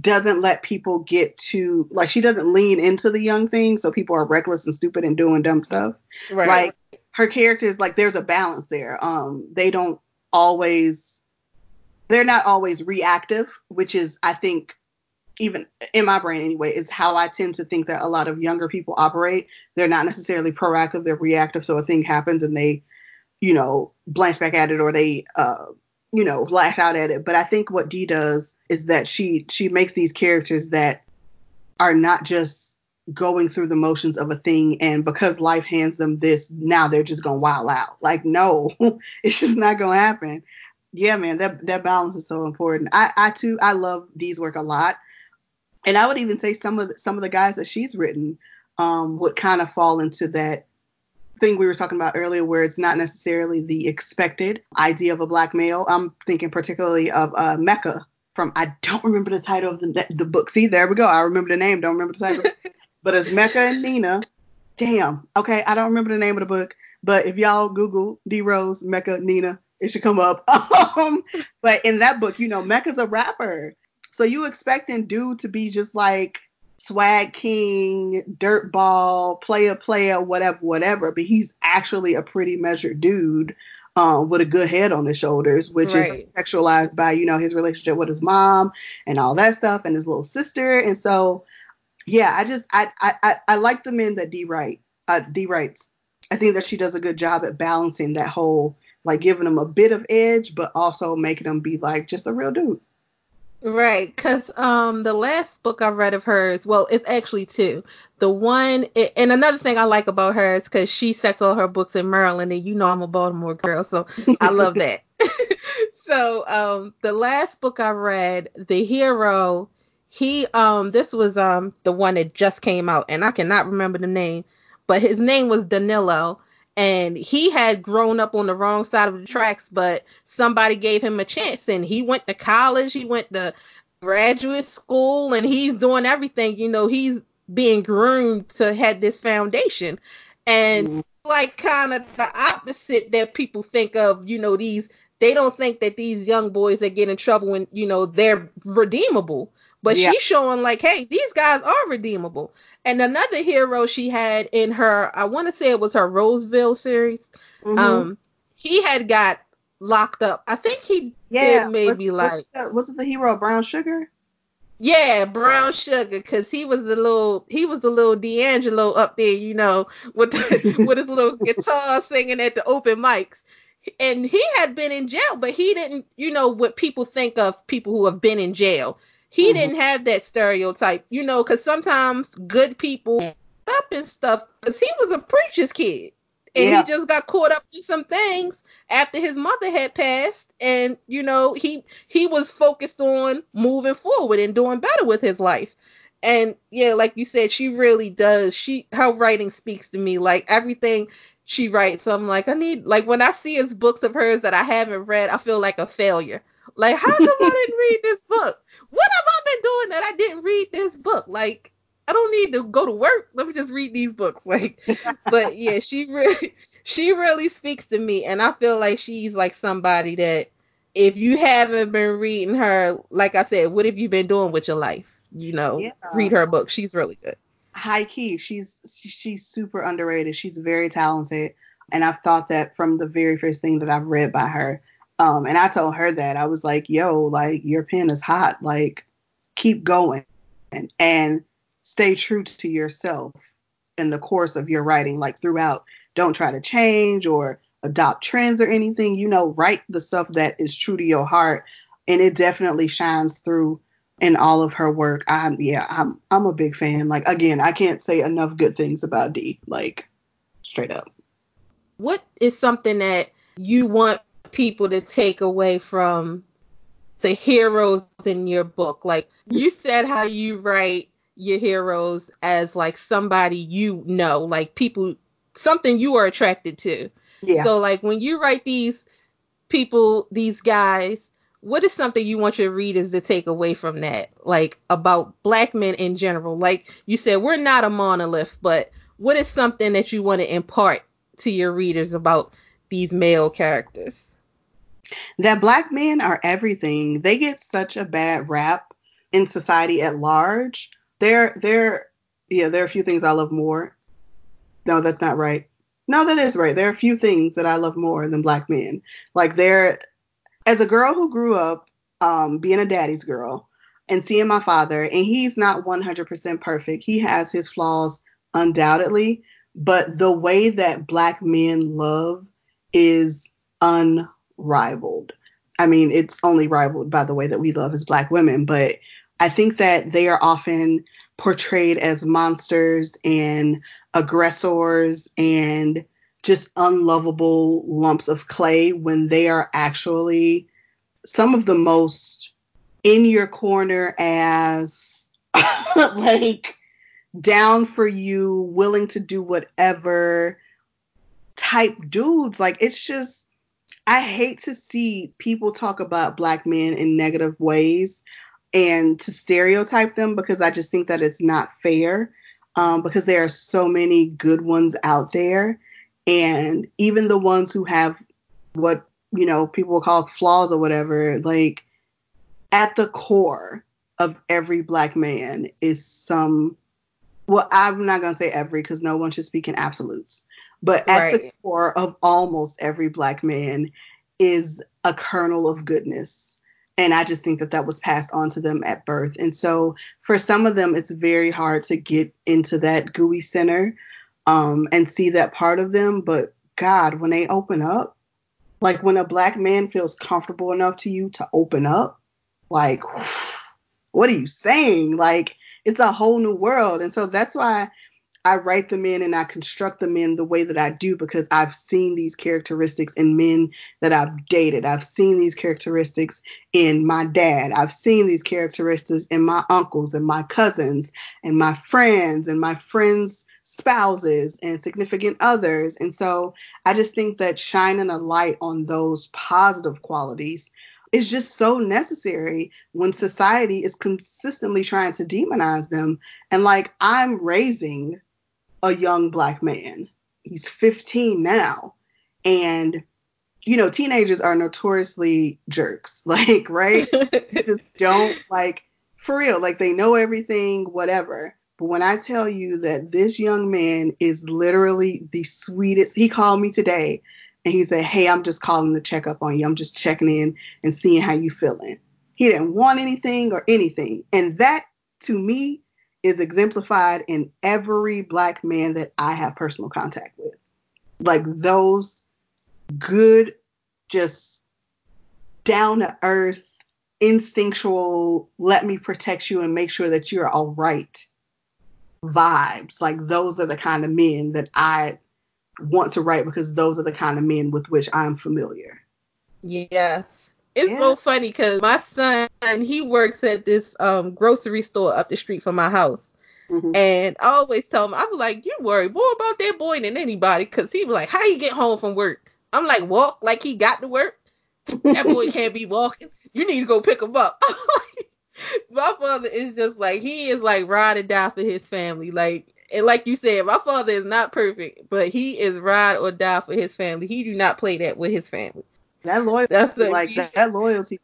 doesn't let people get to like she doesn't lean into the young thing so people are reckless and stupid and doing dumb stuff. Right. Like her characters like there's a balance there. Um they don't always they're not always reactive which is i think even in my brain anyway is how i tend to think that a lot of younger people operate. They're not necessarily proactive they're reactive so a thing happens and they you know blanch back at it or they uh you know, lash out at it. But I think what Dee does is that she she makes these characters that are not just going through the motions of a thing and because life hands them this, now they're just gonna wild out. Like, no, [laughs] it's just not gonna happen. Yeah, man, that that balance is so important. I, I too I love Dee's work a lot. And I would even say some of the, some of the guys that she's written um, would kind of fall into that thing we were talking about earlier where it's not necessarily the expected idea of a black male. I'm thinking particularly of uh, Mecca from I don't remember the title of the the book. See, there we go. I remember the name, don't remember the title. [laughs] but it's Mecca and Nina. Damn. Okay, I don't remember the name of the book, but if y'all Google D Rose Mecca Nina, it should come up. [laughs] Um, but in that book, you know, Mecca's a rapper, so you expecting dude to be just like swag king, dirt ball, player, player, whatever, whatever. But he's actually a pretty measured dude um, with a good head on his shoulders, which right. is sexualized by you know his relationship with his mom and all that stuff, and his little sister. And so, yeah, I just I I I like the men that D write uh, D writes. I think that she does a good job at balancing that whole like giving them a bit of edge, but also making them be like just a real dude. Right, because um, the last book I read of hers, well, it's actually two. The one, it, and another thing I like about her is because she sets all her books in Maryland, and you know I'm a Baltimore girl, so I love [laughs] that. [laughs] so um, the last book I read, The Hero, he um, this was um the one that just came out, and I cannot remember the name, but his name was Danilo, and he had grown up on the wrong side of the tracks, but somebody gave him a chance and he went to college, he went to graduate school and he's doing everything, you know, he's being groomed to have this foundation. And mm. like kind of the opposite that people think of, you know, these they don't think that these young boys that get in trouble when, you know, they're redeemable. But yeah. she's showing like, hey, these guys are redeemable. And another hero she had in her, I want to say it was her Roseville series. Mm-hmm. Um, he had got locked up. I think he yeah, did maybe was, like was, was it the hero Brown Sugar? Yeah, Brown Sugar, cause he was a little he was a little D'Angelo up there, you know, with the, [laughs] with his little guitar singing at the open mics. And he had been in jail, but he didn't, you know, what people think of people who have been in jail. He mm-hmm. didn't have that stereotype, you know, cause sometimes good people up and stuff, cause he was a preacher's kid, and yeah. he just got caught up in some things after his mother had passed and you know he he was focused on moving forward and doing better with his life. And yeah like you said she really does. She her writing speaks to me. Like everything she writes i'm like i need like when i see his books of hers that i haven't read i feel like a failure. Like how come i didn't read this book? What have i been doing that i didn't read this book? Like I don't need to go to work. Let me just read these books. [laughs] Like, but yeah, she really, she really speaks to me, and I feel like she's like somebody that if you haven't been reading her, like I said, what have you been doing with your life? You know, yeah. read her book. She's really good. High key, she's she's super underrated. She's very talented, and I've thought that from the very first thing that I've read by her. Um, and I told her that I was like, "Yo, like your pen is hot. Like, keep going, and and stay true to yourself in the course of your writing, like throughout don't try to change or adopt trends or anything. You know, write the stuff that is true to your heart, and it definitely shines through in all of her work. I'm yeah, I'm I'm a big fan. Like again, I can't say enough good things about D. Like straight up. What is something that you want people to take away from the heroes in your book? Like you said how you write your heroes as like somebody you know, like people something you are attracted to. Yeah. So like when you write these people, these guys, what is something you want your readers to take away from that? Like about black men in general. Like you said, we're not a monolith, but what is something that you want to impart to your readers about these male characters? That black men are everything. They get such a bad rap in society at large. There there yeah, there are a few things I love more no, that's not right. No, that is right. There are a few things that I love more than black men. Like there, as a girl who grew up um, being a daddy's girl and seeing my father, and he's not 100% perfect. He has his flaws undoubtedly, but the way that black men love is unrivaled. I mean, it's only rivaled by the way that we love as black women, but I think that they are often portrayed as monsters and aggressors and just unlovable lumps of clay when they are actually some of the most in your corner as [laughs] like down for you, willing to do whatever type dudes. Like it's just I hate to see people talk about black men in negative ways and to stereotype them because I just think that it's not fair. Um, because there are so many good ones out there, and even the ones who have what you know people will call flaws or whatever, like at the core of every black man is some. Well, I'm not gonna say every because no one should speak in absolutes, but at right. the core of almost every black man is a kernel of goodness. And I just think that that was passed on to them at birth. And so for some of them, it's very hard to get into that gooey center um, and see that part of them. But God, when they open up, like when a black man feels comfortable enough to you to open up, like, what are you saying? Like, it's a whole new world. And so that's why I write them in and I construct them in the way that I do because I've seen these characteristics in men that I've dated. I've seen these characteristics in my dad. I've seen these characteristics in my uncles and my cousins and my friends and my friends' spouses and significant others. And so I just think that shining a light on those positive qualities is just so necessary when society is consistently trying to demonize them. And like I'm raising a young black man. He's 15 now. And, you know, teenagers are notoriously jerks. [laughs] Like, right? just [laughs] don't, like, for real. Like, they know everything, whatever. But when I tell you that this young man is literally the sweetest, he called me today and he said, Hey, I'm just calling to check up on you. I'm just checking in and seeing how you feeling. He didn't want anything or anything. And that to me is exemplified in every black man that I have personal contact with. Like those good, just down to earth, instinctual, let me protect you and make sure that you're all right vibes. Like those are the kind of men that I want to write because those are the kind of men with which I'm familiar. Yes. It's yeah. so funny because my son he works at this um grocery store up the street from my house. Mm-hmm. And I always tell him, I'm like, you worry more about that boy than anybody, cause he be like, how he get home from work? I'm like, walk like he got to work. That boy [laughs] can't be walking. You need to go pick him up. [laughs] my father is just like he is like ride or die for his family. Like and like you said, my father is not perfect, but he is ride or die for his family. He do not play that with his family. That loyalty, that's like that, that loyalty,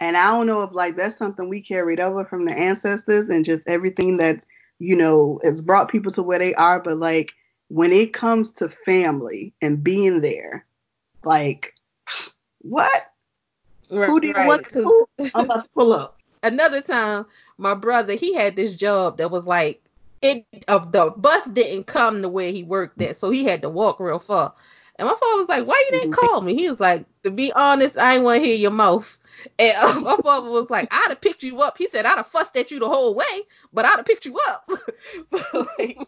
and I don't know if like that's something we carried over from the ancestors and just everything that you know has brought people to where they are. But like when it comes to family and being there, like what? Right, who do you right, want to? [laughs] I'm about to pull up. Another time, my brother he had this job that was like it of the bus didn't come the way he worked at, so he had to walk real far. And my father was like, "Why you didn't mm-hmm. call me?" He was like, "To be honest, I ain't want to hear your mouth." And uh, my father was like, "I'd have picked you up." He said, "I'd have fussed at you the whole way, but I'd have picked you up." [laughs] but, like,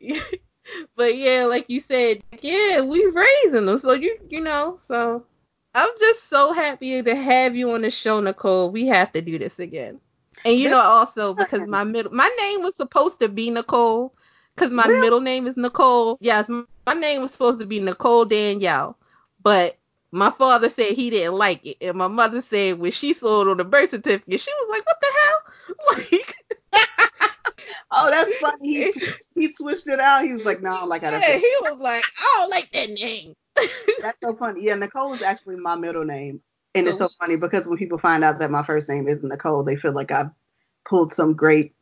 [laughs] but yeah, like you said, yeah, we raising them, so you you know, so I'm just so happy to have you on the show, Nicole. We have to do this again. And you know also because my middle my name was supposed to be Nicole because my really? middle name is Nicole. Yes, my name was supposed to be Nicole Danielle, but my father said he didn't like it, and my mother said when she saw it on the birth certificate, she was like, "What the hell?" [laughs] Like, [laughs] oh, that's funny. He he switched it out. He was like, "No, like I." Yeah, he was like, "I don't like that name." [laughs] that's so funny. Yeah, Nicole is actually my middle name, and it's so oh. funny because when people find out that my first name isn't Nicole, they feel like I've pulled some great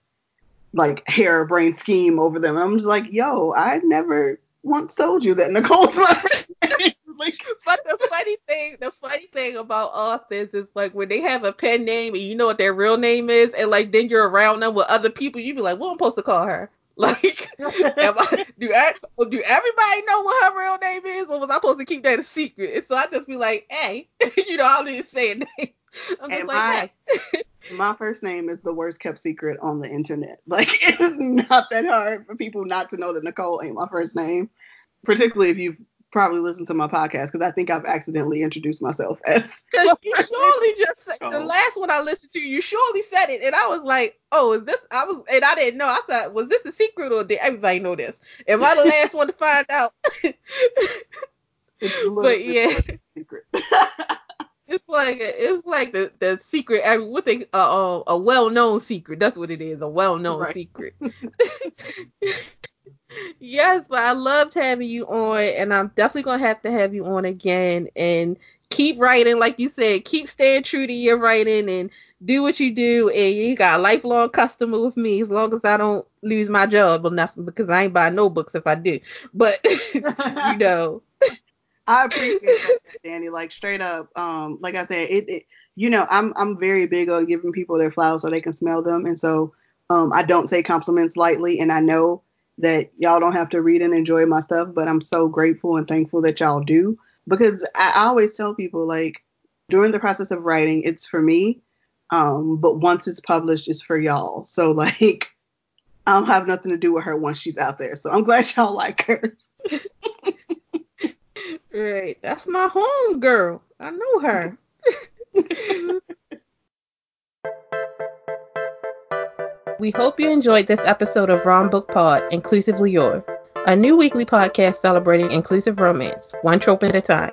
like harebrained scheme over them. I'm just like, yo, I never once told you that Nicole's my first name. Like, [laughs] but the funny thing, the funny thing about authors is like when they have a pen name and you know what their real name is, and like then you're around them with other people, you be like, what am I supposed to call her? [laughs] Like, I, do I, do everybody know what her real name is, or was I supposed to keep that a secret? And so I just be like, hey, [laughs] you know, I don't need to say a name. I'm just and like, my, hey. my first name is the worst kept secret on the internet. Like, it is not that hard for people not to know that Nicole ain't my first name, particularly if you've probably listen to my podcast because I think I've accidentally introduced myself as. [laughs] Because you [laughs] surely just said the last one I listened to, you surely said it, and I was like, oh, is this? I was, and I didn't know. I thought, was this a secret or did everybody know this? Am I the [laughs] last one to find out? but yeah. Secret. it's like it's like the the secret. I mean, what they uh, uh, a well known secret. That's what it is. A well known right. secret. Yes, but I loved having you on, and I'm definitely gonna have to have you on again. And keep writing, like you said, keep staying true to your writing and do what you do. And you got a lifelong customer with me as long as I don't lose my job or nothing because I ain't buying no books if I do. But [laughs] you [laughs] know. I appreciate that, Danny. Like straight up, um, like I said, it, it, you know, I'm I'm very big on giving people their flowers so they can smell them, and so um, I don't take compliments lightly, and I know that y'all don't have to read and enjoy my stuff, but I'm so grateful and thankful that y'all do because I, always tell people like during the process of writing, it's for me, um, but once it's published, it's for y'all. So [laughs] like. I don't have nothing to do with her once she's out there. So I'm glad [laughs] y'all like her. [laughs] Right. That's my home girl. I know her. We hope you enjoyed this episode of Wrong Book Pod, Inclusively Yours, a new weekly podcast celebrating inclusive romance, one trope at a time.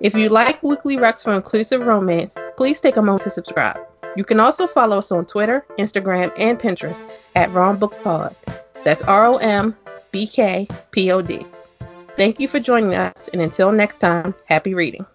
If you like weekly recs for inclusive romance, please take a moment to subscribe. You can also follow us on Twitter, Instagram, and Pinterest at Wrong Book Pod. That's R O M B K P O D. Thank you for joining us, and until next time, happy reading.